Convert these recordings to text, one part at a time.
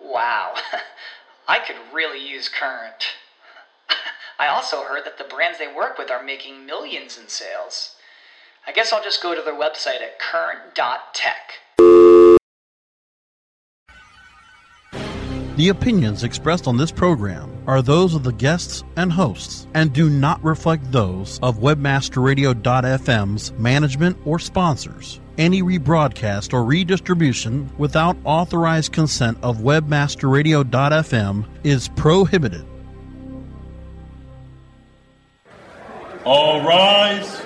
Wow, I could really use Current. I also heard that the brands they work with are making millions in sales. I guess I'll just go to their website at current.tech. The opinions expressed on this program are those of the guests and hosts and do not reflect those of webmasterradio.fm's management or sponsors. Any rebroadcast or redistribution without authorized consent of webmasterradio.fm is prohibited. All rise.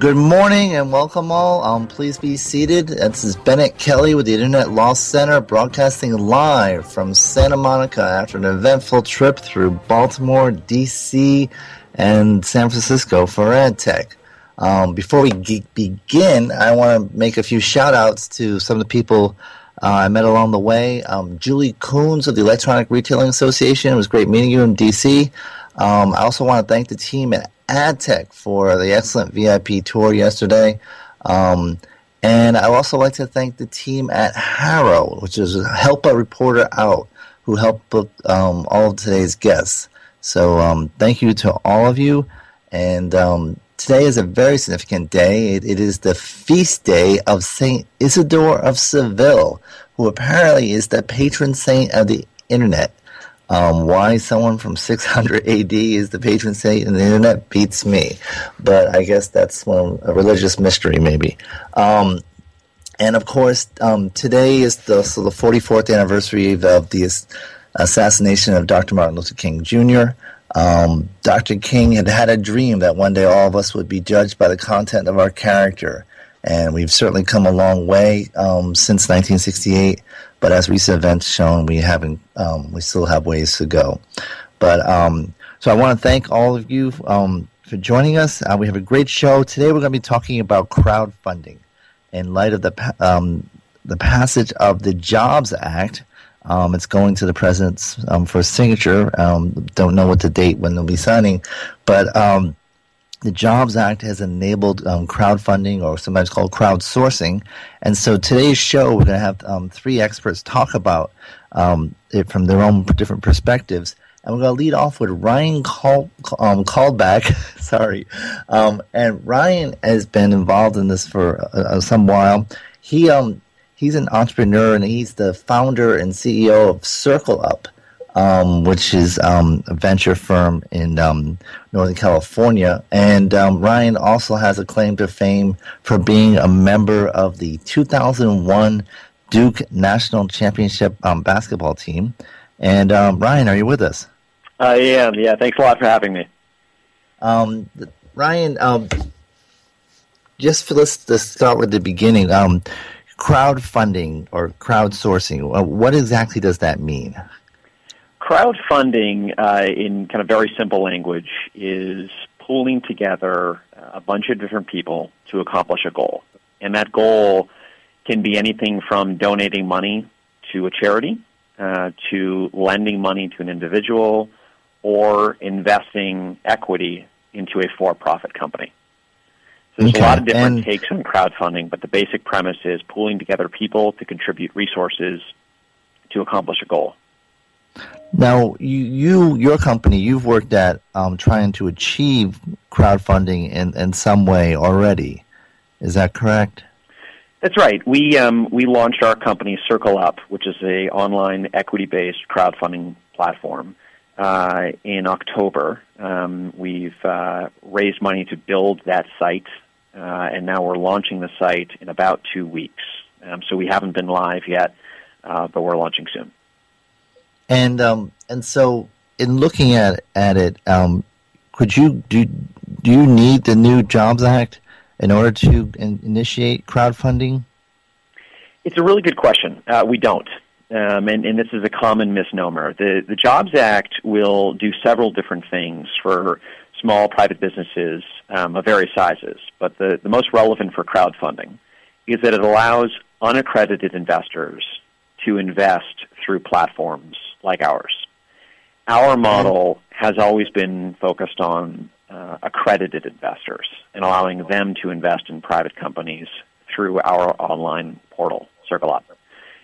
Good morning and welcome all. Um, please be seated. This is Bennet Kelley with the Internet Law Center broadcasting live from Santa Monica after an eventful trip through Baltimore, D.C., and San Francisco for AdTech. Um, before we ge- begin, I want to make a few shout outs to some of the people uh, I met along the way. Um, Julie Coons of the Electronic Retailing Association. It was great meeting you in D.C. Um, I also want to thank the team at AdTech for the excellent VIP tour yesterday. Um, and I also like to thank the team at HARO, which is Help a Reporter Out, who helped book um, all of today's guests. So um, thank you to all of you. And um, today is a very significant day. It, it is the feast day of Saint Isidore of Seville, who apparently is the patron saint of the internet. Um, why someone from 600 AD is the patron saint of the internet beats me, but I guess that's one a religious mystery, maybe. Um, and of course, um, today is the so the 44th anniversary of, of the assassination of Dr. Martin Luther King Jr. Um, Dr. King had had a dream that one day all of us would be judged by the content of our character, and we've certainly come a long way um, since 1968. But as recent events shown, we haven't. Um, we still have ways to go. But um, so I want to thank all of you um, for joining us. Uh, we have a great show today. We're going to be talking about crowdfunding in light of the um, the passage of the Jobs Act. Um, it's going to the president's um, for signature. don't know what the date when they'll be signing, but the Jobs Act has enabled um, crowdfunding or sometimes called crowdsourcing. And so today's show, we're going to have um, three experts talk about um, it from their own different perspectives. And we're going to lead off with Ryan Call, um, Caldbeck. Sorry. Um, and Ryan has been involved in this for uh, uh, some while. He um, He's an entrepreneur and he's the founder and CEO of Circle Up um, which is um, a venture firm in um, Northern California. And um, Ryan also has a claim to fame for being a member of the 2001 Duke National Championship um, basketball team. And um, Ryan, are you with us? I am. Yeah, thanks a lot for having me. Ryan, just for let's, let's start with the beginning. crowdfunding or crowdsourcing, uh, what exactly does that mean? Crowdfunding, uh, in kind of very simple language, is pooling together a bunch of different people to accomplish a goal. And that goal can be anything from donating money to a charity, uh, to lending money to an individual, or investing equity into a for-profit company. So there's Okay, a lot of different and- takes on crowdfunding, but the basic premise is pooling together people to contribute resources to accomplish a goal. Now, you, you your company, you've worked at um, trying to achieve crowdfunding in, in some way already. Is that correct? That's right. We um, we launched our company Circle Up, which is a online equity-based crowdfunding platform, uh, in October. Um, we've uh, raised money to build that site, uh, and now we're launching the site in about two weeks. Um, so we haven't been live yet, uh, but we're launching soon. And um, and so, in looking at at it, um, could you do do you need the new Jobs Act in order to in, initiate crowdfunding? It's a really good question. Uh, we don't. Um, and, and this is a common misnomer. The, the Jobs Act will do several different things for small private businesses um, of various sizes, but the, the most relevant for crowdfunding is that it allows unaccredited investors to invest through platforms like ours. Our model has always been focused on uh, accredited investors and allowing them to invest in private companies through our online portal, Circle.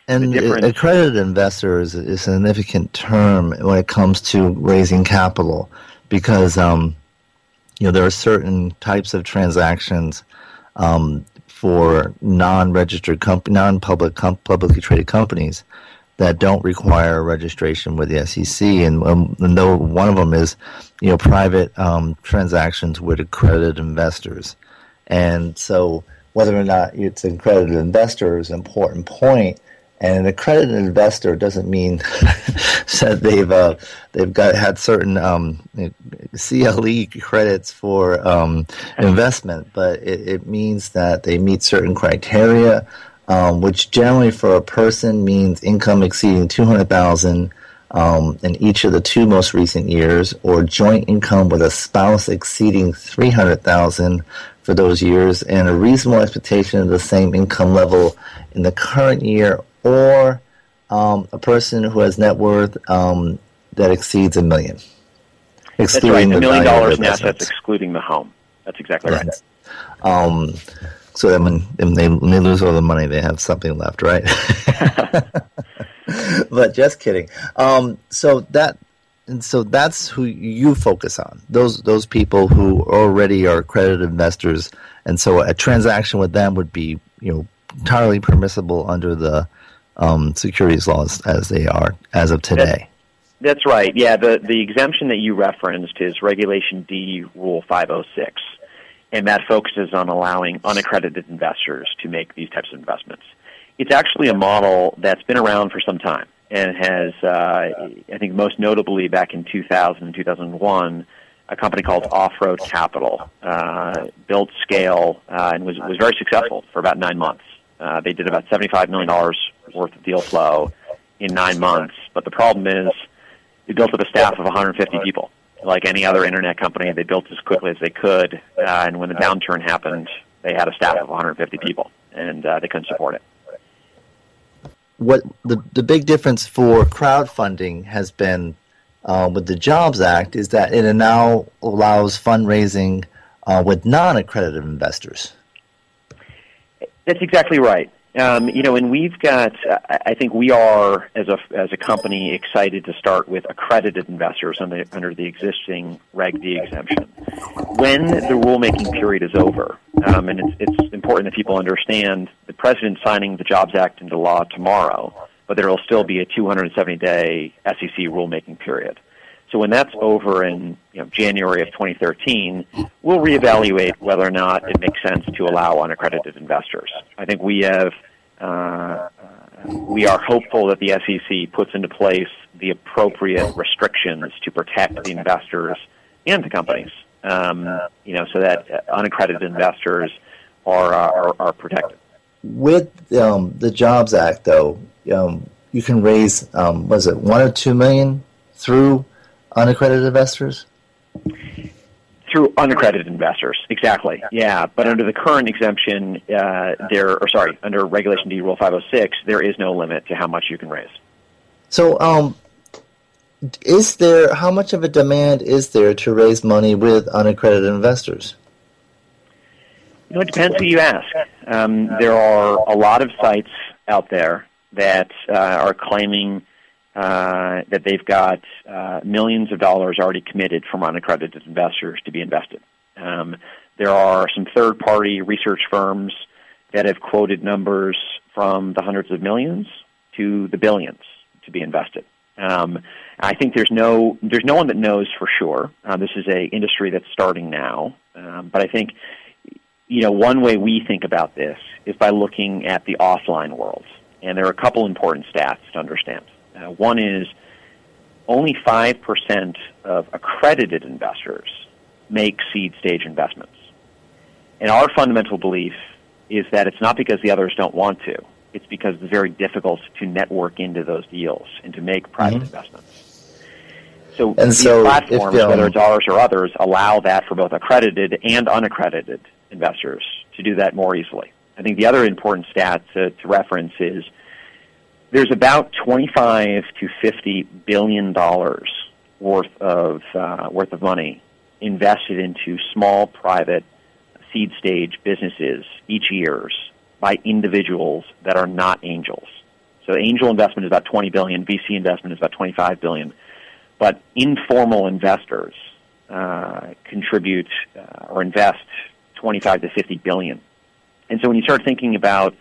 And accredited investors is a significant term when it comes to raising capital, because um, you know there are certain types of transactions um, for non-registered comp- non-public com- publicly traded companies that don't require registration with the SEC, and, um, and though one of them is you know private um, transactions with accredited investors, and so whether or not it's an accredited investor is an important point. And an accredited investor doesn't mean that they've uh, they've got had certain um, CLE credits for um, investment, but it, it means that they meet certain criteria, um, which generally for a person means income exceeding two hundred thousand um, in each of the two most recent years, or joint income with a spouse exceeding three hundred thousand for those years, and a reasonable expectation of the same income level in the current year, or um, a person who has net worth um, that exceeds a million. That's right. excluding A the million dollars in assets excluding the home. That's exactly right. Yes. Um, so that when, when they when they lose all the money, they have something left, right? but just kidding. Um, so that and so that's who you focus on. Those those people who already are accredited investors, and so a transaction with them would be you know entirely permissible under the um, securities laws as they are as of today. That's right. Yeah, the the exemption that you referenced is Regulation D, Rule 506, and that focuses on allowing unaccredited investors to make these types of investments. It's actually a model that's been around for some time and has, uh, I think, most notably back in 2000 and 2001, a company called Off Road Capital uh, built scale uh, and was was very successful for about nine months. Uh, they did about $75 million worth of deal flow in nine months, but the problem is it built with a staff of 150 people. Like any other internet company, they built as quickly as they could, uh, and when the downturn happened, they had a staff of 150 people, and uh, they couldn't support it. what the the big difference for crowdfunding has been uh, with the Jobs Act is that it now allows fundraising uh, with non-accredited investors. That's exactly right. Um, you know, and we've got. I think we are as a as a company excited to start with accredited investors under under the existing Reg D exemption. When the rulemaking period is over, um, and it's it's important that people understand the president signing the Jobs Act into law tomorrow, but there will still be a 270 day SEC rulemaking period. So when that's over in you know, January of 2013, we'll reevaluate whether or not it makes sense to allow unaccredited investors. I think we have uh, we are hopeful that the SEC puts into place the appropriate restrictions to protect the investors and the companies. Um, you know, so that unaccredited investors are are, are protected. With um, the Jobs Act, though, um, you can raise um, was it one or two million through unaccredited investors? Through unaccredited investors, exactly. Yeah, but under the current exemption, uh, there, or sorry, under Regulation D, Rule 506, there is no limit to how much you can raise. So, um, is there how much of a demand is there to raise money with unaccredited investors? You know, it depends who you ask. Um, there are a lot of sites out there that uh, are claiming uh, that they've got uh, millions of dollars already committed from unaccredited investors to be invested. Um, there are some third-party research firms that have quoted numbers from the hundreds of millions to the billions to be invested. Um, I think there's no there's no one that knows for sure. Uh, this is a industry that's starting now, um, but I think you know one way we think about this is by looking at the offline world, and there are a couple important stats to understand. Uh, one is only five percent of accredited investors make seed stage investments, and our fundamental belief is that it's not because the others don't want to it's because it's very difficult to network into those deals and to make private mm-hmm. investments. So and these so platforms, if, um, whether it's ours or others, allow that for both accredited and unaccredited investors to do that more easily. I think the other important stat to, to reference is there's about 25 to 50 billion dollars worth of uh, worth of money invested into small private seed stage businesses each year by individuals that are not angels. So angel investment is about 20 billion, VC investment is about 25 billion, but informal investors uh, contribute uh, or invest 25 to 50 billion. And so when you start thinking about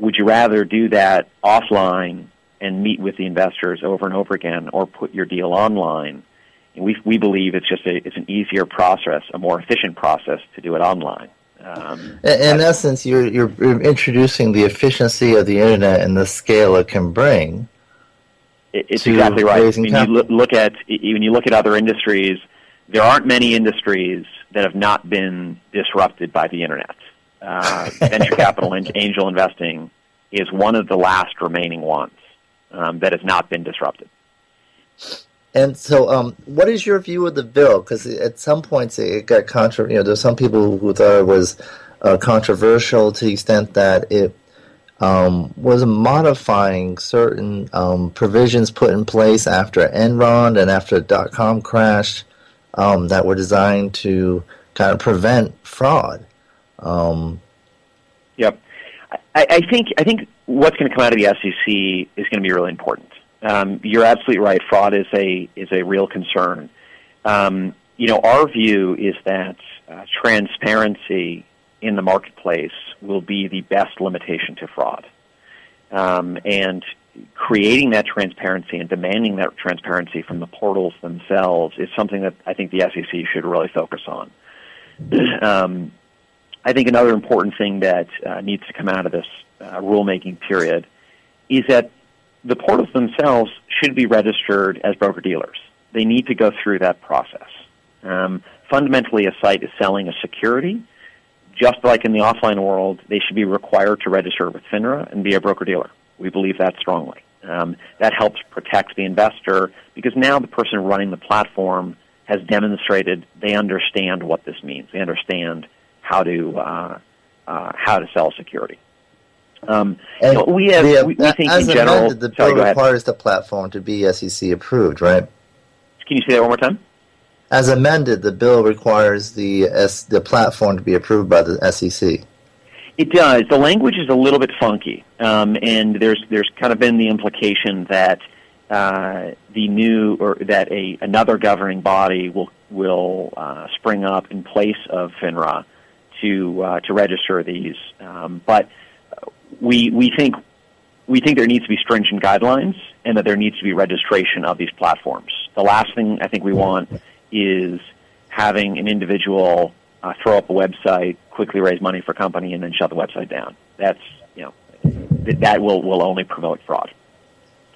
would you rather do that offline and meet with the investors over and over again or put your deal online, we, we believe it's just a, it's an easier process, a more efficient process to do it online. Um, in, essence, you're, you're, you're introducing the efficiency of the internet and the scale it can bring. It's exactly right. When you look at when you look at other industries, there aren't many industries that have not been disrupted by the internet. Uh, venture capital and angel investing is one of the last remaining ones um, that has not been disrupted. And so, um, what is your view of the bill? Because at some points it got contra. You know, there's some people who thought it was uh, controversial to the extent that it um, was modifying certain um, provisions put in place after Enron and after the dot com crash um, that were designed to kind of prevent fraud. Um, yep, I, I think I think what's going to come out of the SEC is going to be really important um, you're absolutely right. Fraud is a is a real concern. Um, you know, our view is that uh, transparency in the marketplace will be the best limitation to fraud, um, and creating that transparency and demanding that transparency from the portals themselves is something that I think the SEC should really focus on. I think another important thing that uh, needs to come out of this uh, rulemaking period is that the portals themselves should be registered as broker dealers. They need to go through that process. Um, fundamentally, a site is selling a security. Just like in the offline world, they should be required to register with FINRA and be a broker dealer. We believe that strongly. Um, that helps protect the investor because now the person running the platform has demonstrated they understand what this means. They understand how to uh, uh, how to sell security. Um, you know, we have the, we, we think as in general. Amended, the bill requires the platform to be SEC approved, right? Can you say that one more time? As amended, the bill requires the S, the platform to be approved by the SEC. It does. The language is a little bit funky, um, and there's there's kind of been the implication that uh, the new or that a another governing body will will uh, spring up in place of FINRA to uh, to register these, um, but we we think we think there needs to be stringent guidelines and that there needs to be registration of these platforms. The last thing I think we want is having an individual uh, throw up a website, quickly raise money for a company, and then shut the website down. That's you know th- that will will only promote fraud.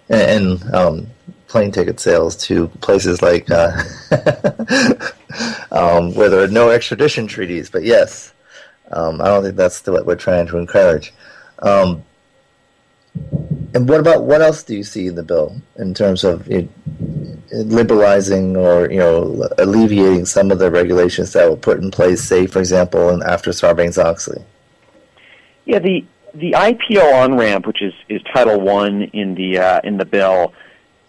And, and um, plane ticket sales to places like uh, um, where there are no extradition treaties. But yes, um, I don't think that's what we're trying to encourage. Um, and what about what else do you see in the bill in terms of liberalizing or you know alleviating some of the regulations that were put in place, say for example, after Sarbanes Oxley? Yeah, the the IPO on ramp, which is, is Title One in the uh, in the bill,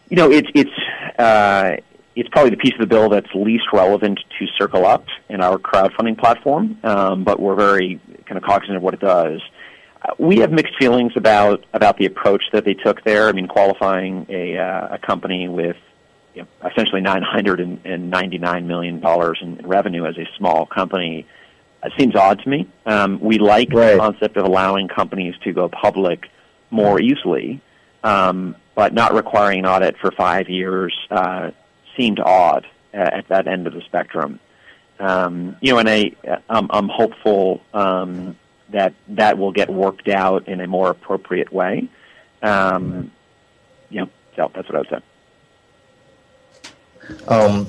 You know, it's it's uh, it's probably the piece of the bill that's least relevant to Circle Up in our crowdfunding platform, um, but we're very kind of cognizant of what it does. Uh, we have mixed feelings about about the approach that they took there. I mean, qualifying a uh, a company with you know, essentially nine hundred and ninety nine million dollars in revenue as a small company it seems odd to me. Um, we like right. the concept of allowing companies to go public more easily, um, but not requiring an audit for five years uh, seemed odd uh, at that end of the spectrum. Um, you know, and I, I'm, I'm hopeful um, that that will get worked out in a more appropriate way. Um, so that's what I would say. Um,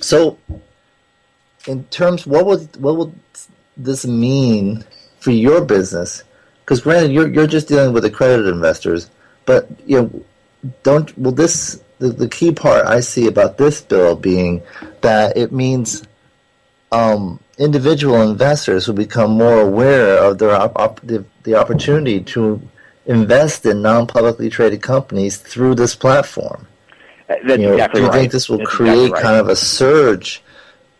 so in terms, what would what would this mean for your business? Because granted, you're you're just dealing with accredited investors, but you know, don't will this the, the key part I see about this bill being that it means um, individual investors will become more aware of their op- op- the, the opportunity to invest in non-publicly traded companies through this platform. That's you know, exactly do you right. think this will That's create exactly right. kind of a surge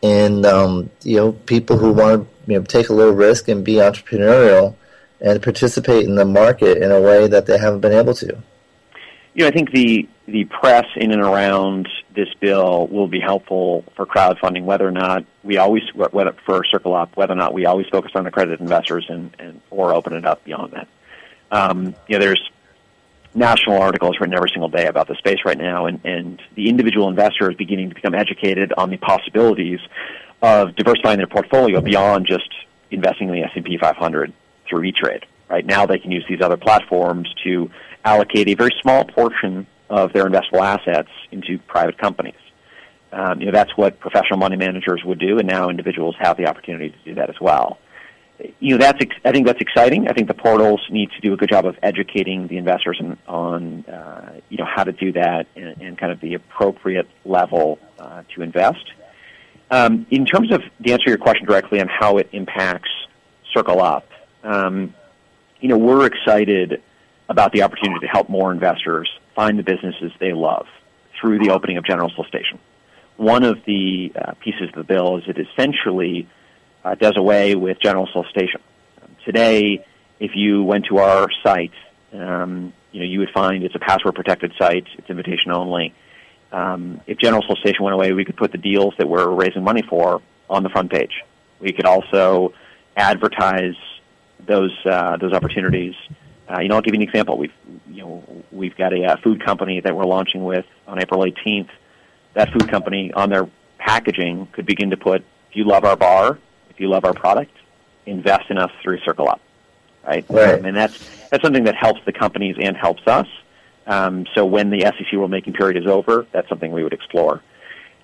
in um, you know people who want to you know take a little risk and be entrepreneurial and participate in the market in a way that they haven't been able to? You know, I think the the press in and around this bill will be helpful for crowdfunding, whether or not we always, whether for Circle Up, whether or not we always focus on accredited investors and, and or open it up beyond that. Um, you know, there's national articles written every single day about the space right now, and, and the individual investor is beginning to become educated on the possibilities of diversifying their portfolio beyond just investing in the S&P 500 through E-Trade. Right now, they can use these other platforms to allocate a very small portion of their investable assets into private companies. Um, you know, that's what professional money managers would do, and now individuals have the opportunity to do that as well you know, that's I think that's exciting. I think the portals need to do a good job of educating the investors on, on uh, you know how to do that and, and kind of the appropriate level uh, to invest. Um, in terms of to answer your question directly on how it impacts Circle Up, um, you know, we're excited about the opportunity to help more investors find the businesses they love through the opening of General Solicitation. One of the uh, pieces of the bill is it essentially uh, does away with general solicitation. Um, today, if you went to our site, um, you know you would find it's a password protected site. It's invitation only. Um, if general solicitation went away, we could put the deals that we're raising money for on the front page. We could also advertise those uh, those opportunities. Uh, you know, I'll give you an example. We've you know we've got a, a food company that we're launching with on April 18th. That food company on their packaging could begin to put, "If you love our bar, if you love our product, invest in us through Circle Up, right? Right. Um, and that's that's something that helps the companies and helps us. Um, so when the SEC rulemaking period is over, that's something we would explore.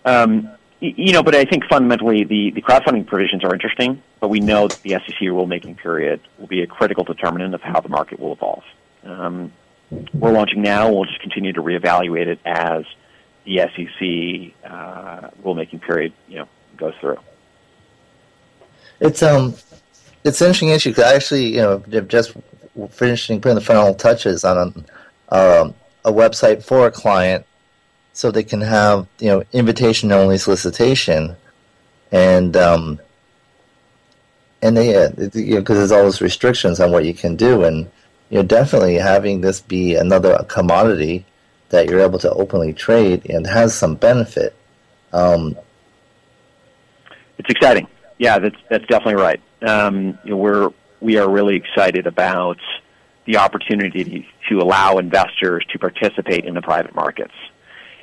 Um, you know, but I think fundamentally the, the crowdfunding provisions are interesting, but we know that the SEC rulemaking period will be a critical determinant of how the market will evolve. Um, we're launching now. We'll just continue to reevaluate it as the SEC uh, rulemaking period, you know, goes through. It's um, it's an interesting issue because I actually, you know, just finishing putting the final touches on a, um, a website for a client, so they can have you know invitation only solicitation, and um, and they uh, you know because there's all those restrictions on what you can do, and you know definitely having this be another commodity that you're able to openly trade and has some benefit. Um, it's exciting yeah, that's that's definitely right. Um, you know, we're we are really excited about the opportunity to allow investors to participate in the private markets.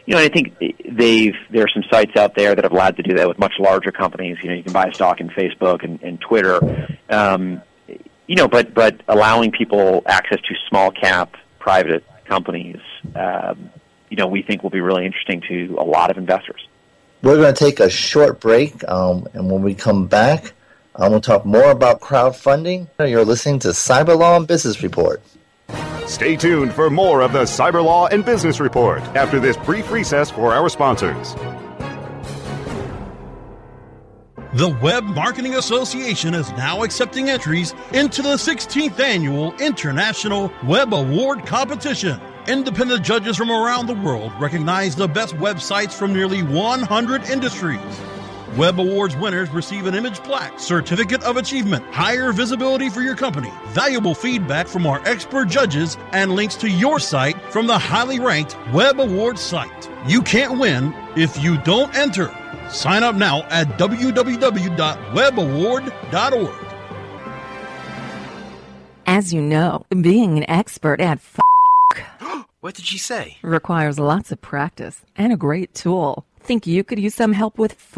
You know, I think they've there are some sites out there that have allowed to do that with much larger companies. You know, you can buy stock in Facebook and, and Twitter. Um, you know, but but allowing people access to small cap private companies, um, you know, we think will be really interesting to a lot of investors. We're going to take a short break, um, and when we come back, I'm going to talk more about crowdfunding. You're listening to Cyber Law and Business Report. Stay tuned for more of the Cyber Law and Business Report after this brief recess for our sponsors. The Web Marketing Association is now accepting entries into the 16th annual International Web Award Competition. Independent judges from around the world recognize the best websites from nearly 100 industries. Web Awards winners receive an image plaque, certificate of achievement, higher visibility for your company, valuable feedback from our expert judges, and links to your site from the highly ranked Web Awards site. You can't win if you don't enter. Sign up now at www.webaward.org. As you know, being an expert at f- What did she say? requires lots of practice and a great tool. Think you could use some help with f-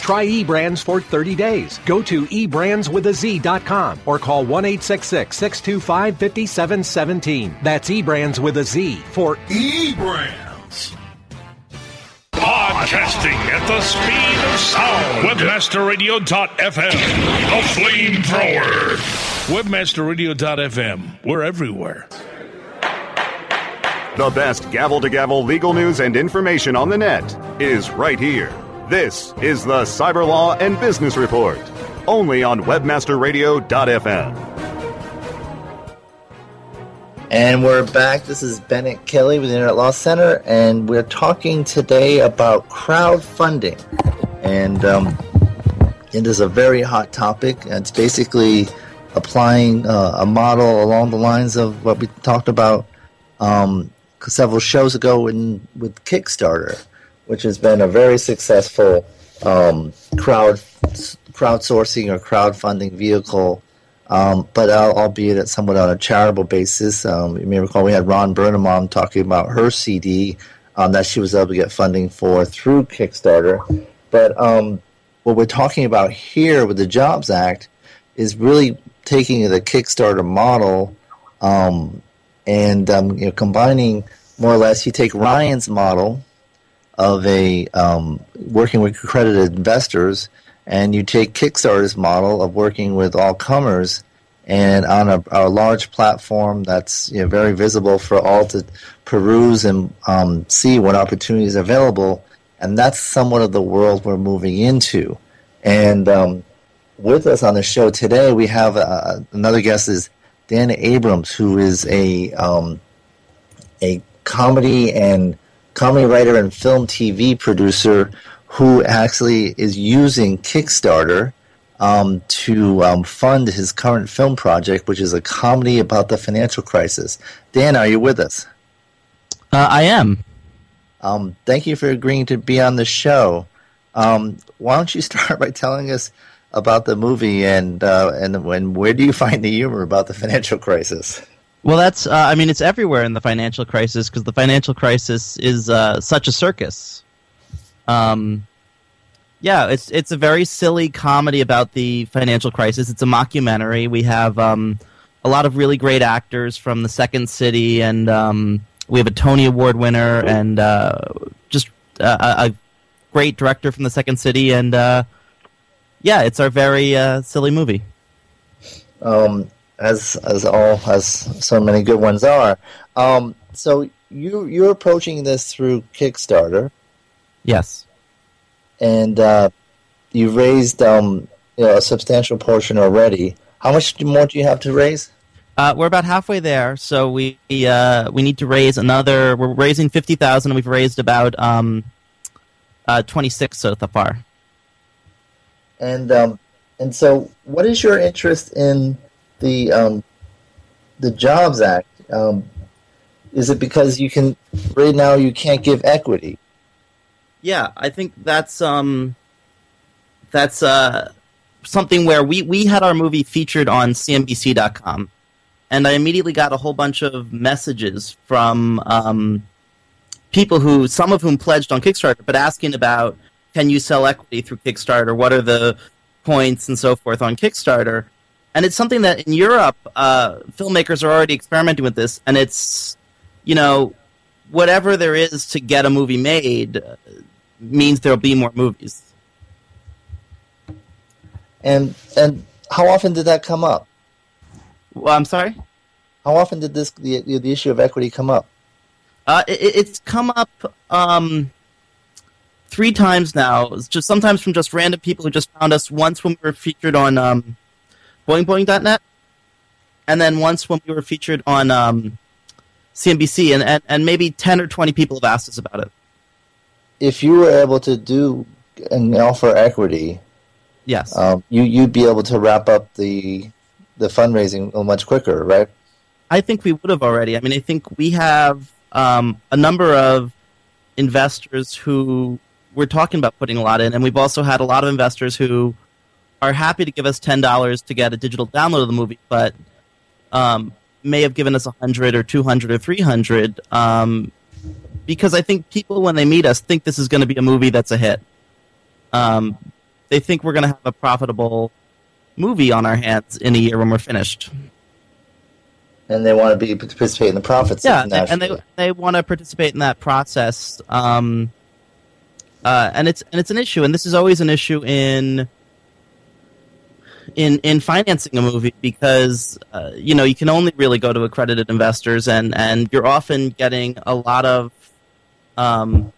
Try eBrandz for 30 days. Go to eBrandsWithAZ.com or call 1 625 5717. That's eBrandz with a Z for eBrandz. Podcasting at the speed of sound. Webmasterradio.fm. The flamethrower. Webmasterradio.fm. We're everywhere. The best gavel to gavel legal news and information on the net is right here. This is the Cyber Law and Business Report, only on WebmasterRadio.fm. And we're back. This is Bennet Kelley with the Internet Law Center, and we're talking today about crowdfunding. And um, it is a very hot topic. It's basically applying uh, a model along the lines of what we talked about um, several shows ago in, with Kickstarter, which has been a very successful um, crowd crowdsourcing or crowdfunding vehicle um, but albeit at somewhat on a charitable basis. Um, you may recall we had Ron Burnham talking about her CD um, that she was able to get funding for through Kickstarter. But um, what we're talking about here with the Jobs Act is really taking the Kickstarter model um, and you know, combining more or less. You take Ryan's model of a um, working with accredited investors and you take Kickstarter's model of working with all comers and on a, a, large platform that's you know, very visible for all to peruse and um, see what opportunities are available. And that's somewhat of the world we're moving into. And um, with us on the show today, we have uh, another guest is Dan Abrams, who is a um, a comedy and comedy writer and film TV producer who actually is using Kickstarter um, to um, fund his current film project, which is a comedy about the financial crisis. Dan, are you with us? Uh, I am. Um, thank you for agreeing to be on the show. Um, why don't you start by telling us about the movie and uh, and when where do you find the humor about the financial crisis? Well, that's uh, I mean it's everywhere in the financial crisis because the financial crisis is uh, such a circus. Um, yeah, it's it's a very silly comedy about the financial crisis. It's a mockumentary. We have um, a lot of really great actors from the Second City, and um, we have a Tony Award winner, and uh, just a, a, great director from the Second City, and uh, yeah, it's our very uh, silly movie. Um, as as all as so many good ones are. Um, so you you're approaching this through Kickstarter. Yes and uh, you've raised um, you know, a substantial portion already. How much more do you have to raise? Uh, we're about halfway there, so we uh, we need to raise another. We're raising fifty thousand. We've raised about um, uh, twenty six so far. And um, and so, what is your interest in the um, the Jobs Act? Um, is it because you can right now you can't give equity. Yeah, I think that's um, that's uh, something where we we had our movie featured on CNBC.com, and I immediately got a whole bunch of messages from um, people who some of whom pledged on Kickstarter, but asking about can you sell equity through Kickstarter? What are the points and so forth on Kickstarter? And it's something that in Europe, uh, filmmakers are already experimenting with this, and it's you know whatever there is to get a movie made uh, means there'll be more movies. And and how often did that come up? Well, I'm sorry. How often did this the the issue of equity come up? Uh, it, it's come up um, three times now. It's just sometimes from just random people who just found us. Once when we were featured on um, BoingBoing.net, and then once when we were featured on um, CNBC, and, and and maybe ten or twenty people have asked us about it. If you were able to do an offer equity, Yes. um, you you'd be able to wrap up the the fundraising much quicker, right? I think we would have already. I mean, I think we have um, a number of investors who we're talking about putting a lot in, and we've also had a lot of investors who are happy to give us ten dollars to get a digital download of the movie, but um, may have given us a hundred or two hundred or three hundred um, because I think people when they meet us think this is going to be a movie that's a hit. Um, they think we're going to have a profitable movie on our hands in a year when we're finished. And they want to be participate in the profits. yeah, and- they they want to participate in that process. Um, uh, and it's and it's an issue, and this is always an issue in in in financing a movie because uh, you know you can only really go to accredited investors, and and you're often getting a lot of um,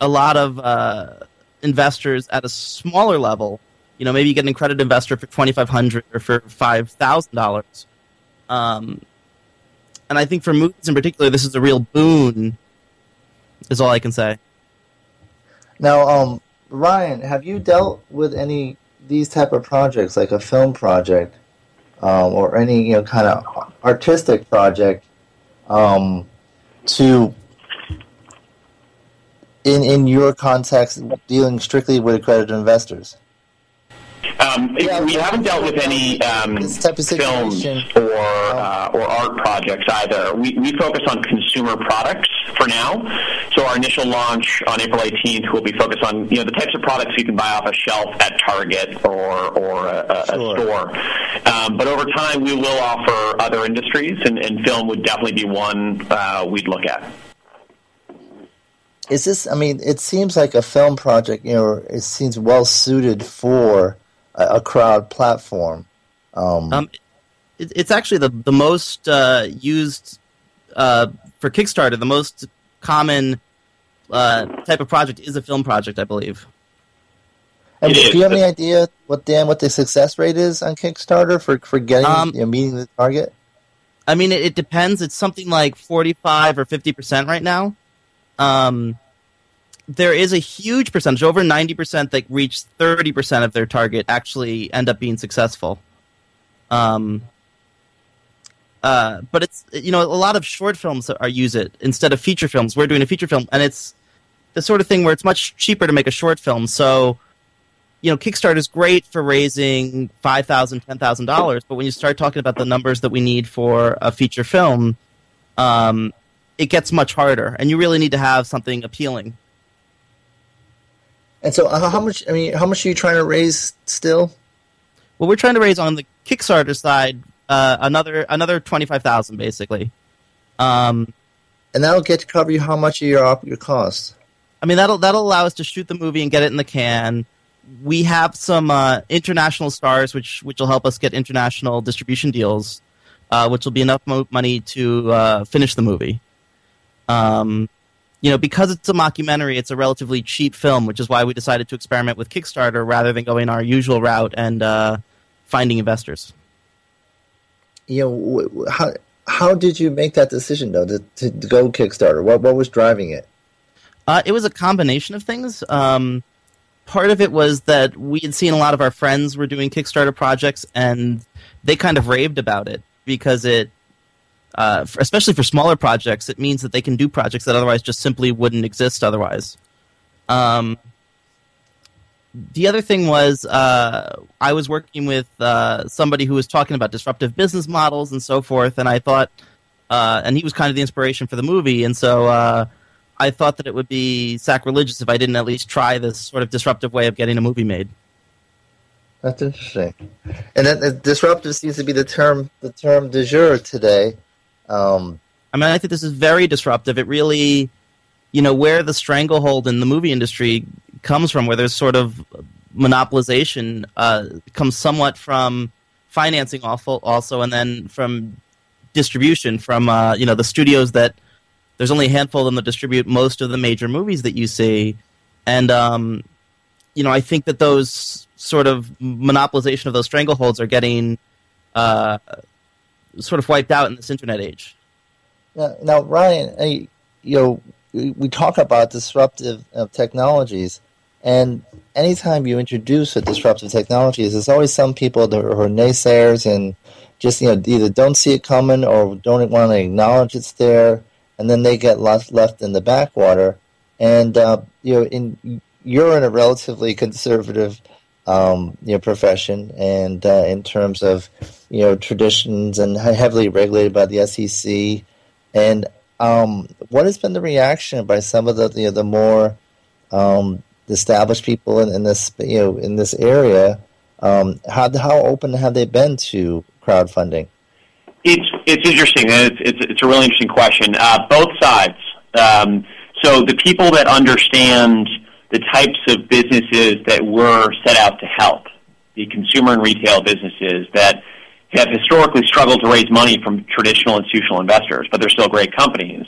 a lot of uh, investors at a smaller level. You know, maybe you get an accredited investor for twenty five hundred or for five thousand dollars. Um, and I think for movies in particular, this is a real boon. Is all I can say. Now, um, Ryan, have you dealt with any these type of projects, like a film project, um, or any you know kind of artistic project, um, to in in your context dealing strictly with accredited investors? Um, we haven't dealt with any um, films or uh, or art projects either. We, we focus on consumer products for now. So our initial launch on April 18th will be focused on you know the types of products you can buy off a shelf at Target or or a, a, a store. Um, but over time, we will offer other industries, and, and film would definitely be one uh, we'd look at. Is this? I mean, it seems like a film project. You know, it seems well suited for a, a crowd platform. Um, Um, it, it's actually the the most uh, used uh, for Kickstarter. The most common uh, type of project is a film project, I believe. and do you have any idea what Dan what the success rate is on Kickstarter for for getting Um, you know, meeting the target? I mean, it, it depends. It's something like forty-five or fifty percent right now. Um, there is a huge percentage, over ninety percent, that reach thirty percent of their target actually end up being successful. Um, uh, but it's you know a lot of short films are use it instead of feature films. We're doing a feature film, and it's the sort of thing where it's much cheaper to make a short film. So you know, Kickstarter is great for raising five thousand, ten thousand dollars, but when you start talking about the numbers that we need for a feature film, um, it gets much harder, and you really need to have something appealing. And so, uh, how much? I mean, how much are you trying to raise still? Well, we're trying to raise on the Kickstarter side uh, another another twenty five thousand, basically. Um, and that'll get to cover you how much of your op- your costs. I mean, that'll that'll allow us to shoot the movie and get it in the can. We have some uh, international stars, which which will help us get international distribution deals, uh, which will be enough mo- money to uh, finish the movie. Um, you know, because it's a mockumentary, it's a relatively cheap film, which is why we decided to experiment with Kickstarter rather than going our usual route and uh, finding investors. You know, how how did you make that decision though to, to, to go Kickstarter? What what was driving it? Uh, it was a combination of things. Um, part of it was that we had seen a lot of our friends were doing Kickstarter projects, and they kind of raved about it because it uh, for, especially for smaller projects, it means that they can do projects that otherwise just simply wouldn't exist otherwise. Um, the other thing was uh, I was working with uh, somebody who was talking about disruptive business models and so forth, and I thought, uh, and he was kind of the inspiration for the movie, and so uh, I thought that it would be sacrilegious if I didn't at least try this sort of disruptive way of getting a movie made. That's interesting, and then disruptive seems to be the term the term du jour today. Um, I mean, I think this is very disruptive. It really, you know, where the stranglehold in the movie industry comes from, where there's sort of monopolization, uh, comes somewhat from financing also, and then from distribution from uh, you know the studios that there's only a handful of them that distribute most of the major movies that you see, and um, you know I think that those sort of monopolization of those strangleholds are getting uh, sort of wiped out in this internet age. Now, now Ryan, you know, we talk about disruptive uh, technologies, and anytime you introduce a disruptive technology, there's always some people that are naysayers and just you know either don't see it coming or don't want to acknowledge it's there, and then they get left left in the backwater. And uh, you know, in you're in a relatively conservative um, you know, profession, and uh, in terms of you know traditions and heavily regulated by the SEC. And um, what has been the reaction by some of the you know, the more um, established people in, in, this you know in this area? Um, how how open have they been to crowdfunding? It's it's interesting. It's it's, it's a really interesting question. Uh, both sides. Um, so the people that understand the types of businesses that we're set out to help, the consumer and retail businesses that have historically struggled to raise money from traditional institutional investors, but they're still great companies.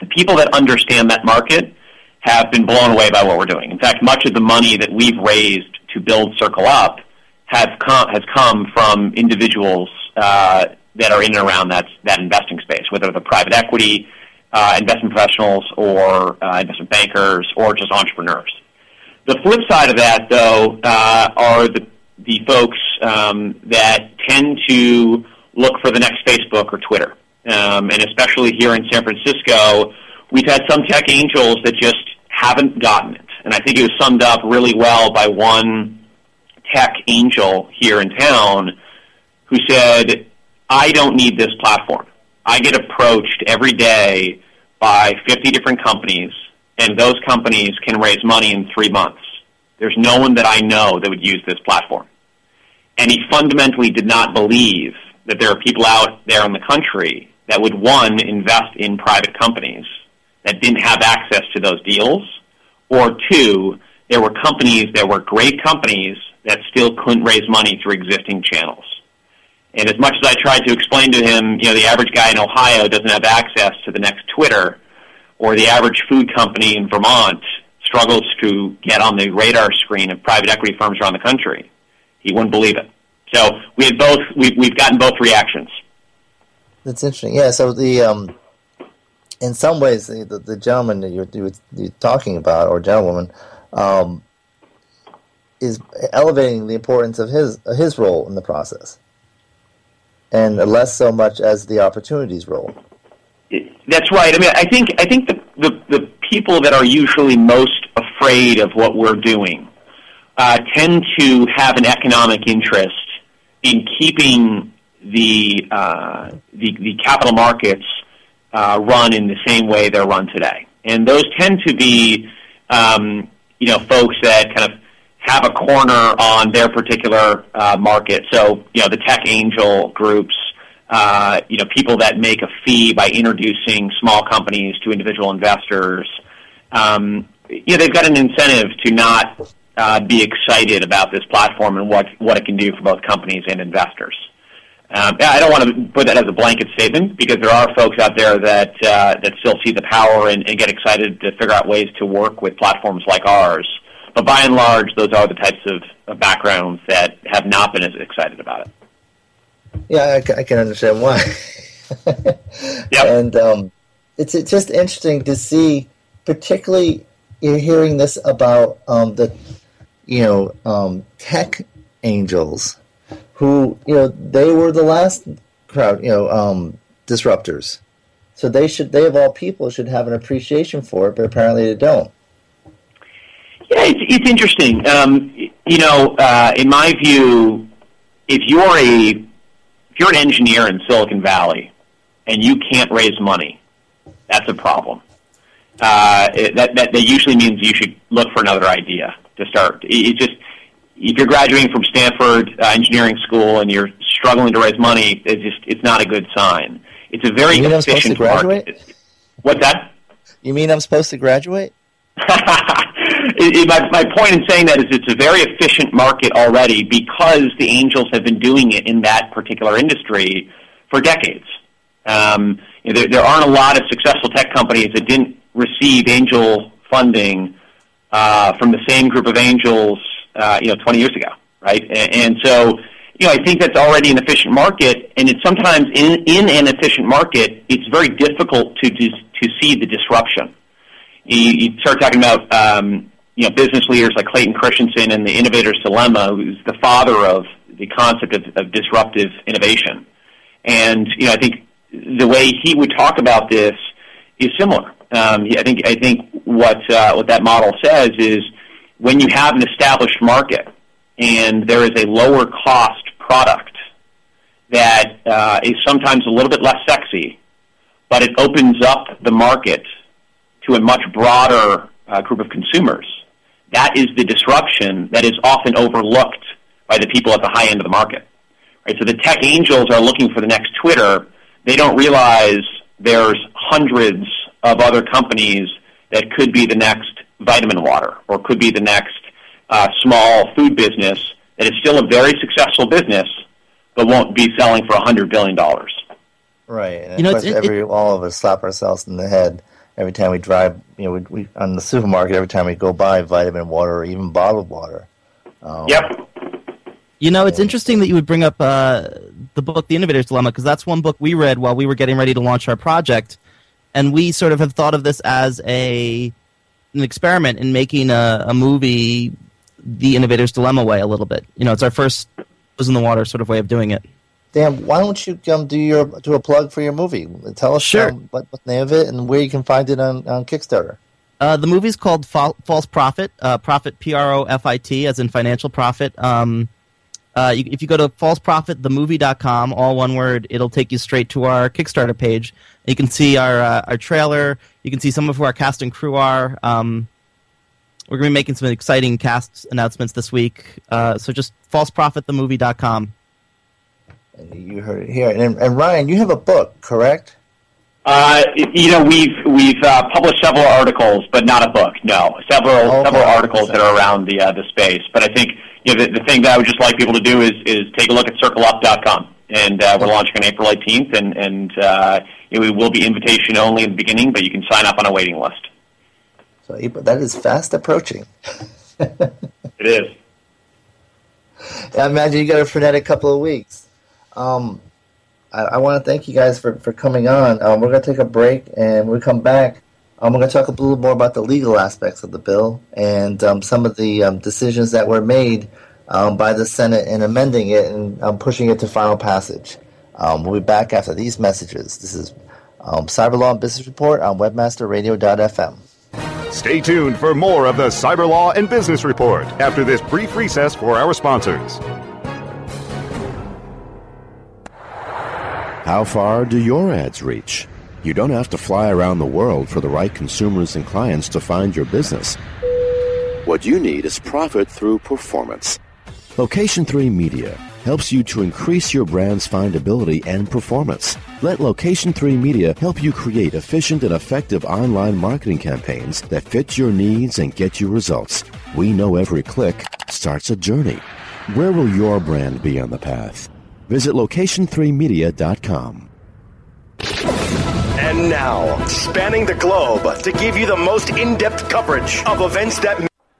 The people that understand that market have been blown away by what we're doing. In fact, much of the money that we've raised to build CircleUp has come, has come from individuals uh, that are in and around that, that investing space, whether they're private equity, uh, investment professionals or uh, investment bankers or just entrepreneurs. The flip side of that, though, uh, are the, the folks um, that tend to look for the next Facebook or Twitter. Um, and especially here in San Francisco, we've had some tech angels that just haven't gotten it. And I think it was summed up really well by one tech angel here in town who said, I don't need this platform. I get approached every day by 50 different companies, and those companies can raise money in three months. There's no one that I know that would use this platform. And he fundamentally did not believe that there are people out there in the country that would, one, invest in private companies that didn't have access to those deals, or two, there were companies that were great companies that still couldn't raise money through existing channels. And as much as I tried to explain to him, you know, the average guy in Ohio doesn't have access to the next Twitter, or the average food company in Vermont struggles to get on the radar screen of private equity firms around the country. He wouldn't believe it. So we had both. We've, we've gotten both reactions. That's interesting. Yeah. So the um, in some ways, the, the, gentleman that you're, you're, talking about, or gentlewoman, um, is elevating the importance of his his role in the process and less so much as the opportunities role. That's right. I mean, I think I think the the, the people that are usually most afraid of what we're doing uh, tend to have an economic interest in keeping the uh, the, the capital markets uh, run in the same way they're run today, and those tend to be um, you know folks that kind of have a corner on their particular uh, market. So, you know, the tech angel groups, uh, you know, people that make a fee by introducing small companies to individual investors. Um, you know, they've got an incentive to not uh, be excited about this platform and what what it can do for both companies and investors. Um, I don't want to put that as a blanket statement because there are folks out there that uh, that still see the power and, and get excited to figure out ways to work with platforms like ours. But by and large, those are the types of, of backgrounds that have not been as excited about it. Yeah, I, I can understand why. yep. And um, it's, it's just interesting to see, particularly you're hearing this about um, the, you know, um, tech angels, who you know they were the last crowd, you know, um, disruptors. So they should, they of all people, should have an appreciation for it, but apparently they don't. Yeah, it's, it's interesting. Um, you know, uh, in my view, if you're a if you're an engineer in Silicon Valley and you can't raise money, that's a problem. Uh, it, that, that that usually means you should look for another idea to start. It, just if you're graduating from Stanford uh, Engineering School and you're struggling to raise money, it's just it's not a good sign. It's a very You mean I'm supposed to efficient graduate? market. What's that? You mean I'm supposed to graduate? It- it- my, my point in saying that is it's a very efficient market already because the angels have been doing it in that particular industry for decades. Um, you know, there, there aren't a lot of successful tech companies that didn't receive angel funding uh, from the same group of angels, uh, you know, 20 years ago, right? And, and so, you know, I think that's already an efficient market, and it's sometimes in, in an efficient market, it's very difficult to dis, to see the disruption you, you start talking about um, you know business leaders like Clayton Christensen and the innovator's dilemma, who's the father of the concept of, of disruptive innovation. And you know, I think the way he would talk about this is similar. Um, I think I think what uh, what that model says is when you have an established market and there is a lower cost product that uh, is sometimes a little bit less sexy, but it opens up the market to a much broader uh, group of consumers. That is the disruption that is often overlooked by the people at the high end of the market. Right? So the tech angels are looking for the next Twitter. They don't realize there's hundreds of other companies that could be the next vitamin water or could be the next uh, small food business that is still a very successful business but won't be selling for $100 billion. Right. And You know, it's- it- every all of us slap ourselves in the head every time we drive. You know, we, we on the supermarket every time we go by vitamin water or even bottled water. Um, Yep. You know, it's interesting that you would bring up uh, the book, The Innovator's Dilemma, because that's one book we read while we were getting ready to launch our project, and we sort of have thought of this as a an experiment in making a, a movie the Innovator's Dilemma way a little bit. You know, it's our first was in the water sort of way of doing it. Dan, why don't you come do your do a plug for your movie? Tell us Sure. um, what, what the name of it and where you can find it on, on Kickstarter. Uh, the movie's called Fal- False Profit. Uh, profit, P R O F I T, as in financial profit. Um, uh, you, if you go to falseprofitthemovie.com, all one word, it'll take you straight to our Kickstarter page. You can see our uh, our trailer. You can see some of who our cast and crew are. Um, we're going to be making some exciting cast announcements this week. Uh, so just falseprofitthemovie.com. And you heard it here. And, and Ryan, you have a book, correct? Uh, you know, we've we've uh, published several articles, but not a book. No, several Okay. several articles that are around the uh, the space. But I think you know the, the thing that I would just like people to do is is take a look at CircleUp.com, and uh, we're launching on April 18th, and and uh, it will be invitation only in the beginning, but you can sign up on a waiting list. So April, that is fast approaching. It is. I imagine you got a frenetic couple of weeks. Um, I, I want to thank you guys for, for coming on. Um, we're going to take a break, and when we come back, um, we're going to talk a little more about the legal aspects of the bill and um, some of the um, decisions that were made um, by the Senate in amending it and um, pushing it to final passage. Um, we'll be back after these messages. This is um, Cyber Law and Business Report on WebmasterRadio.fm. Stay tuned for more of the Cyber Law and Business Report after this brief recess for our sponsors. How far do your ads reach? You don't have to fly around the world for the right consumers and clients to find your business. What you need is profit through performance. Location 3 Media helps you to increase your brand's findability and performance. Let Location 3 Media help you create efficient and effective online marketing campaigns that fit your needs and get you results. We know every click starts a journey. Where will your brand be on the path? Visit location3media.com. And now, spanning the globe to give you the most in depth coverage of events that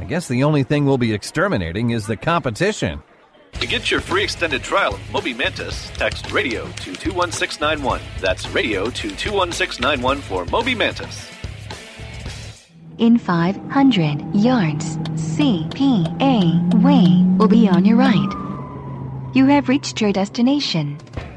I guess the only thing we'll be exterminating is the competition. To get your free extended trial of Moby Mantis, text radio to 21691. That's radio to 21691 for Moby Mantis. In 500 yards, CPA Way will be on your right. You have reached your destination.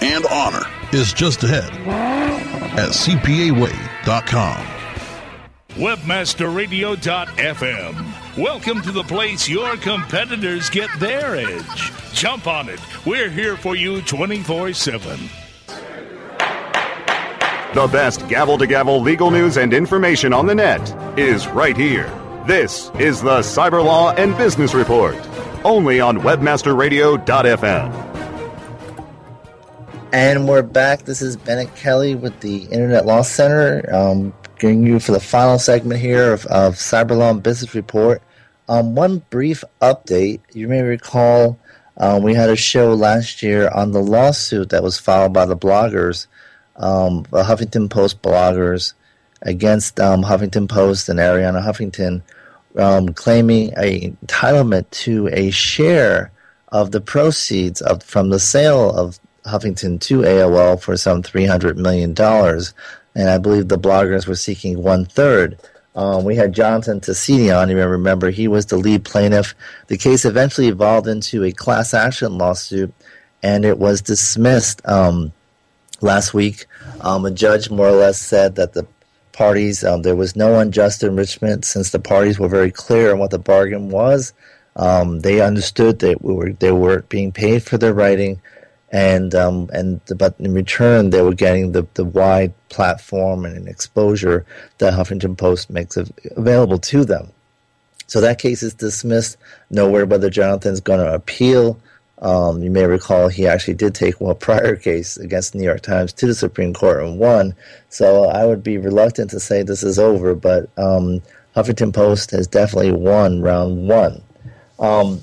and honor is just ahead at CPAWay.com. Webmasterradio.fm. Welcome to the place your competitors get their edge. Jump on it. We're here for you 24 7. The best gavel to gavel legal news and information on the net is right here. This is the Cyber Law and Business Report, only on WebmasterRadio.fm. And we're back. This is Bennet Kelley with the Internet Law Center, um, bringing you for the final segment here of, of Cyber Law and Business Report. Um, one brief update. You may recall um, we had a show last year on the lawsuit that was filed by the bloggers, um, the Huffington Post bloggers, against um, Huffington Post and Arianna Huffington, um, claiming a entitlement to a share of the proceeds of from the sale of Huffington to AOL for some $300 million. And I believe the bloggers were seeking one third. Um, we had Jonathan Tasini on. You may remember he was the lead plaintiff. The case eventually evolved into a class action lawsuit, and it was dismissed um, last week. Um, a judge more or less said that the parties um, there was no unjust enrichment since the parties were very clear on what the bargain was. Um, they understood that we were they were being paid for their writing and um, and but in return they were getting the, the wide platform and an exposure that Huffington Post makes av- available to them. So that case is dismissed. Nowhere whether Jonathan's going to appeal. Um, you may recall he actually did take one prior case against the New York Times to the Supreme Court and won. So I would be reluctant to say this is over, but um, Huffington Post has definitely won round one. Um,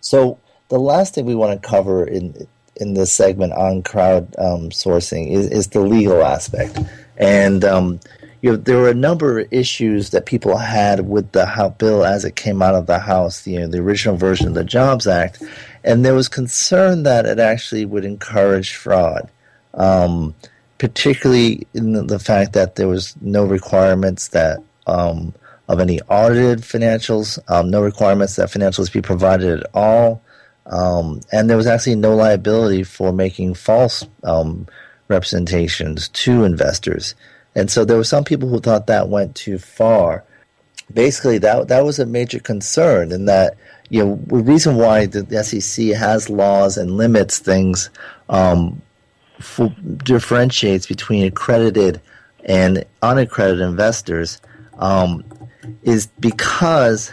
so the last thing we want to cover in in this segment on crowd um, sourcing is, is, the legal aspect, and um, you know, there were a number of issues that people had with the bill as it came out of the House, you know, the original version of the Jobs Act, and there was concern that it actually would encourage fraud, um, particularly in the, the, fact that there was no requirements that um, of any audited financials, um, no requirements that financials be provided at all. Um, and there was actually no liability for making false um, representations to investors. And so there were some people who thought that went too far. Basically, that that was a major concern, in that you know the reason why the SEC has laws and limits things um, for, differentiates between accredited and unaccredited investors um, is because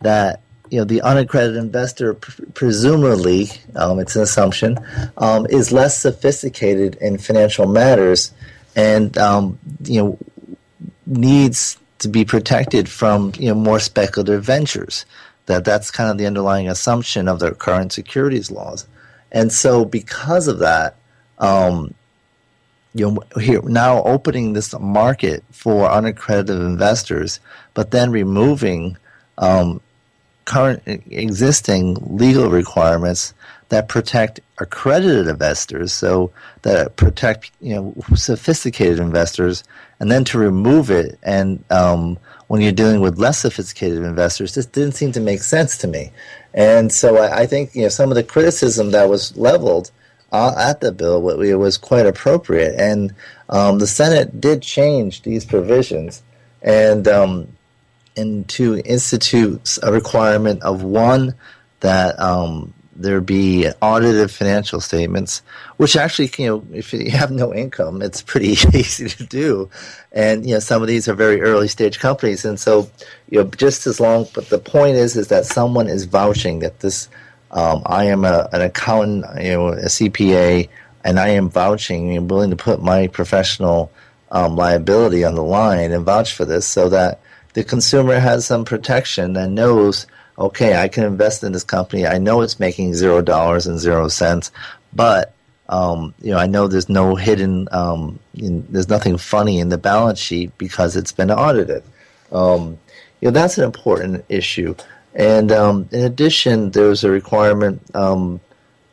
that you know the unaccredited investor pr- presumably um, it's an assumption um, is less sophisticated in financial matters and um, you know needs to be protected from you know more speculative ventures. That that's kind of the underlying assumption of the current securities laws. And so because of that um, you know here now opening this market for unaccredited investors but then removing um, current existing legal requirements that protect accredited investors, so that protect you know sophisticated investors, and then to remove it and um, when you're dealing with less sophisticated investors, this didn't seem to make sense to me. And so I, I think you know some of the criticism that was leveled uh, at the bill was quite appropriate, and um, the Senate did change these provisions, and um, and to institute a requirement of one that um, there be audited financial statements, which actually, you know, if you have no income, it's pretty easy to do. And, you know, some of these are very early stage companies. And so, you know, just as long, but the point is, is that someone is vouching that this, um, I am a, an accountant, you know, a CPA, and I am vouching and willing to put my professional um, liability on the line and vouch for this so that the consumer has some protection and knows – okay, I can invest in this company. I know it's making zero dollars and zero cents, but um, you know, I know there's no hidden, um, in, there's nothing funny in the balance sheet because it's been audited. Um, you know, that's an important issue. And um, in addition, there's a requirement um,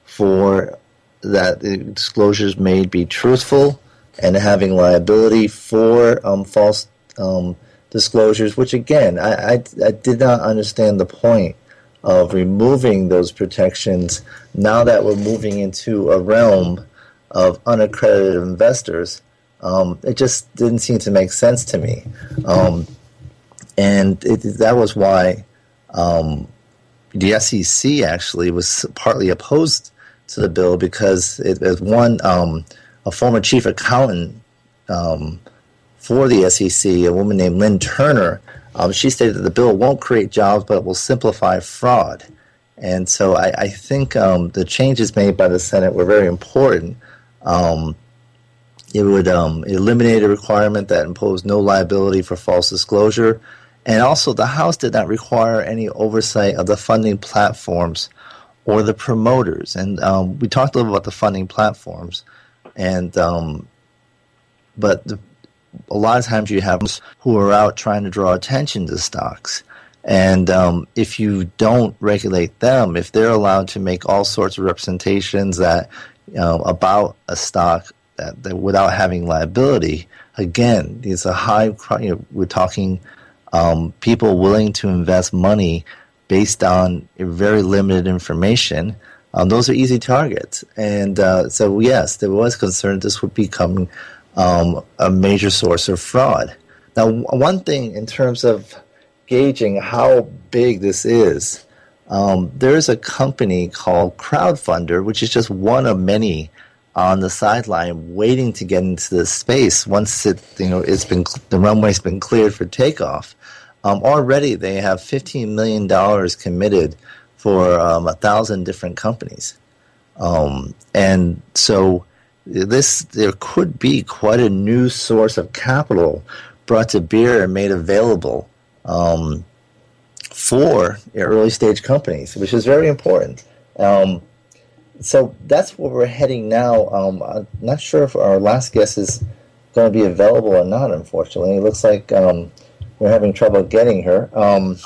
for that the disclosures may be truthful and having liability for um, false disclosures, which again, I, I, I did not understand the point of removing those protections now that we're moving into a realm of unaccredited investors. Um, it just didn't seem to make sense to me. Um, and it, that was why um, the SEC actually was partly opposed to the bill because it, as one, um, a former chief accountant um, for the SEC, a woman named Lynn Turner, um, she stated that the bill won't create jobs, but will simplify fraud. And so I, I think um, the changes made by the Senate were very important. Um, it would um, eliminate a requirement that imposed no liability for false disclosure. And also, the House did not require any oversight of the funding platforms or the promoters. And um, we talked a little about the funding platforms. And um, but the a lot of times you have who are out trying to draw attention to stocks. And um, if you don't regulate them, if they're allowed to make all sorts of representations that you know, about a stock that, that without having liability, again, it's a high. You know, we're talking um, people willing to invest money based on very limited information. Um, those are easy targets, and uh, so yes, there was concern this would become um, a major source of fraud. Now, one thing in terms of gauging how big this is, um, there's a company called Crowdfunder, which is just one of many on the sideline waiting to get into this space once it you know it's been the runway's been cleared for takeoff. Um, already they have fifteen million dollars committed for um, a thousand different companies, um, and so this there could be quite a new source of capital brought to bear and made available um, for early stage companies, which is very important. Um, so that's where we're heading now. Um, I'm not sure if our last guest is going to be available or not. Unfortunately, it looks like um, we're having trouble getting her. Um,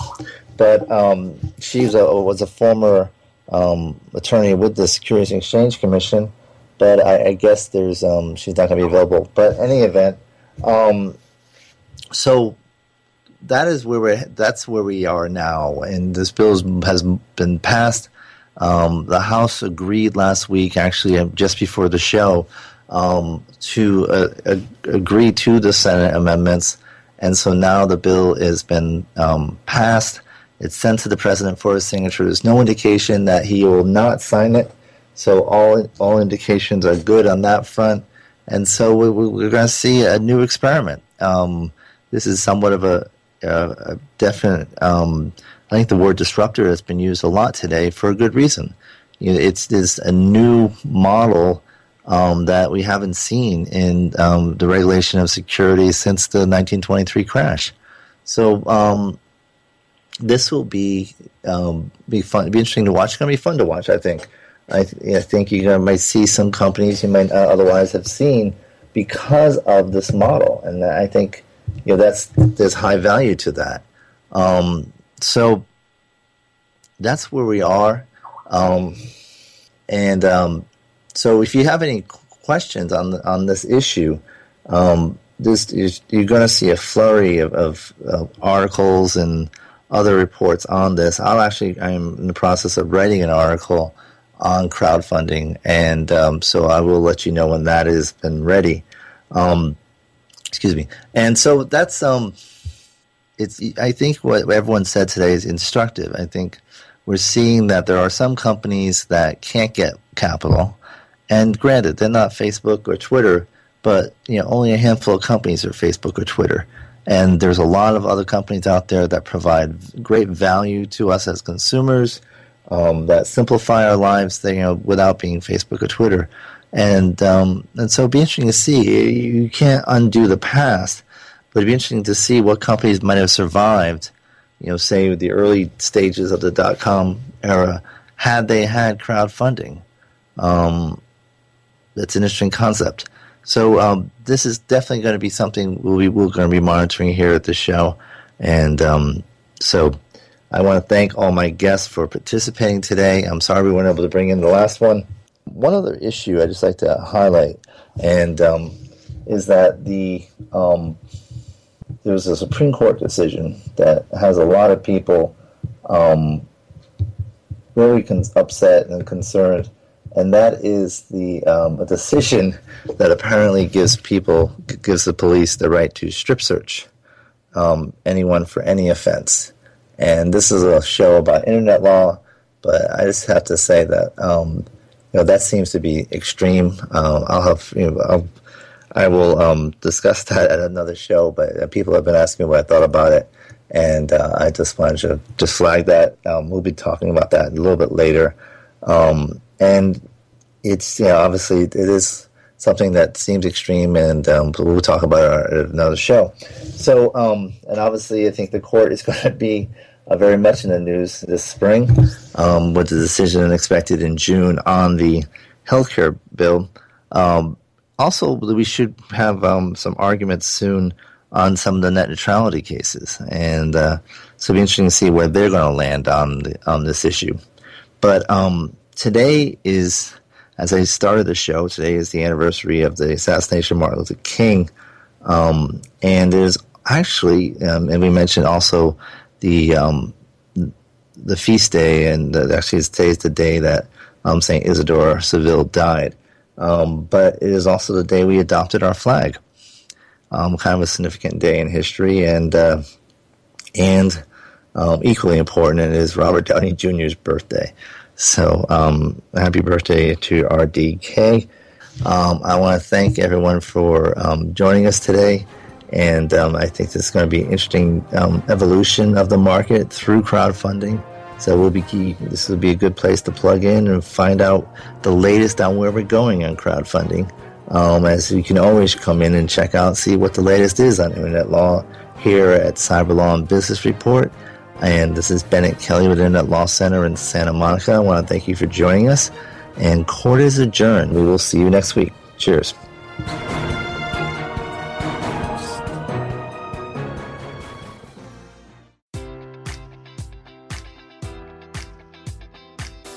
but um, she was a, was a former attorney with the Securities Exchange Commission but I, I guess there's um, she's not going to be available. But any event, um, so that is where we that's where we are now, and this bill has been passed. Um, the House agreed last week, actually, uh, just before the show, um, to uh, agree to the Senate amendments, and so now the bill has been um, passed. It's sent to the president for his signature. There's no indication that he will not sign it. So all all indications are good on that front, and so we, we, are going to see a new experiment. Um, this is somewhat of a, a, a definite. Um, I think the word disruptor has been used a lot today for a good reason. You know, it's this a new model um, that we haven't seen in um, the regulation of securities since the 1923 crash. So um, this will be um, be fun. Be interesting to watch. It's going to be fun to watch. I think. I, th- I think you might see some companies you might otherwise have seen because of this model, and I think you know that's there's high value to that. Um, so that's where we are. Um, and um, so, if you have any questions on the, on this issue, um, this you're going to see a flurry of, of, of, articles and other reports on this. I'll actually I'm in the process of writing an article on crowdfunding, and um, so I will let you know when that has been ready. Um, excuse me. And so that's um, it's. I think what everyone said today is instructive. I think we're seeing that there are some companies that can't get capital, and granted, they're not Facebook or Twitter, but you know, only a handful of companies are Facebook or Twitter. And there's a lot of other companies out there that provide great value to us as consumers, um, that simplify our lives, you know, without being Facebook or Twitter. And um, and so it'd be interesting to see. You can't undo the past, but it'd be interesting to see what companies might have survived. You know, say the early stages of the dot com era, had they had crowdfunding. Um, that's an interesting concept. So um, this is definitely going to be something we, we're going to be monitoring here at the show, and um, so I want to thank all my guests for participating today. I'm sorry we weren't able to bring in the last one one other issue I just like to highlight, and um, is that the um, there's a Supreme Court decision that has a lot of people um, very con- upset and concerned, and that is the um, a decision that apparently gives people gives the police the right to strip search um, anyone for any offense. And this is a show about internet law, but I just have to say that um, you know that seems to be extreme. Um, I'll have you know I'll, I will um, discuss that at another show. But uh, people have been asking me what I thought about it, and uh, I just wanted to just flag that. Um, we'll be talking about that a little bit later, um, and it's you know obviously it is something that seems extreme, and um, we'll talk about it at another show. So, um, and obviously, I think the court is going to be uh, very much in the news this spring um, with the decision expected in June on the healthcare bill. Um, also, we should have um, some arguments soon on some of the net neutrality cases, and uh, so it'll be interesting to see where they're going to land on the, on this issue. But um, today is, as I started the show, today is the anniversary of the assassination of Martin Luther King, um, and there's actually, um, and we mentioned also the um, the feast day, and actually today is the day that um, Saint Isidore Seville died. Um, but it is also the day we adopted our flag. Um, kind of a significant day in history, and uh, and um, equally important, it is Robert Downey Jr.'s birthday. So um, happy birthday to RDK. I want to thank everyone for joining us today. And um, I think this is going to be an interesting um, evolution of the market through crowdfunding. So we'll be key. This will be a good place to plug in and find out the latest on where we're going on crowdfunding. Um, as you can always come in and check out, see what the latest is on internet law here at Cyber Law and Business Report. And this is Bennet Kelley with Internet Law Center in Santa Monica. I want to thank you for joining us. And court is adjourned. We will see you next week. Cheers.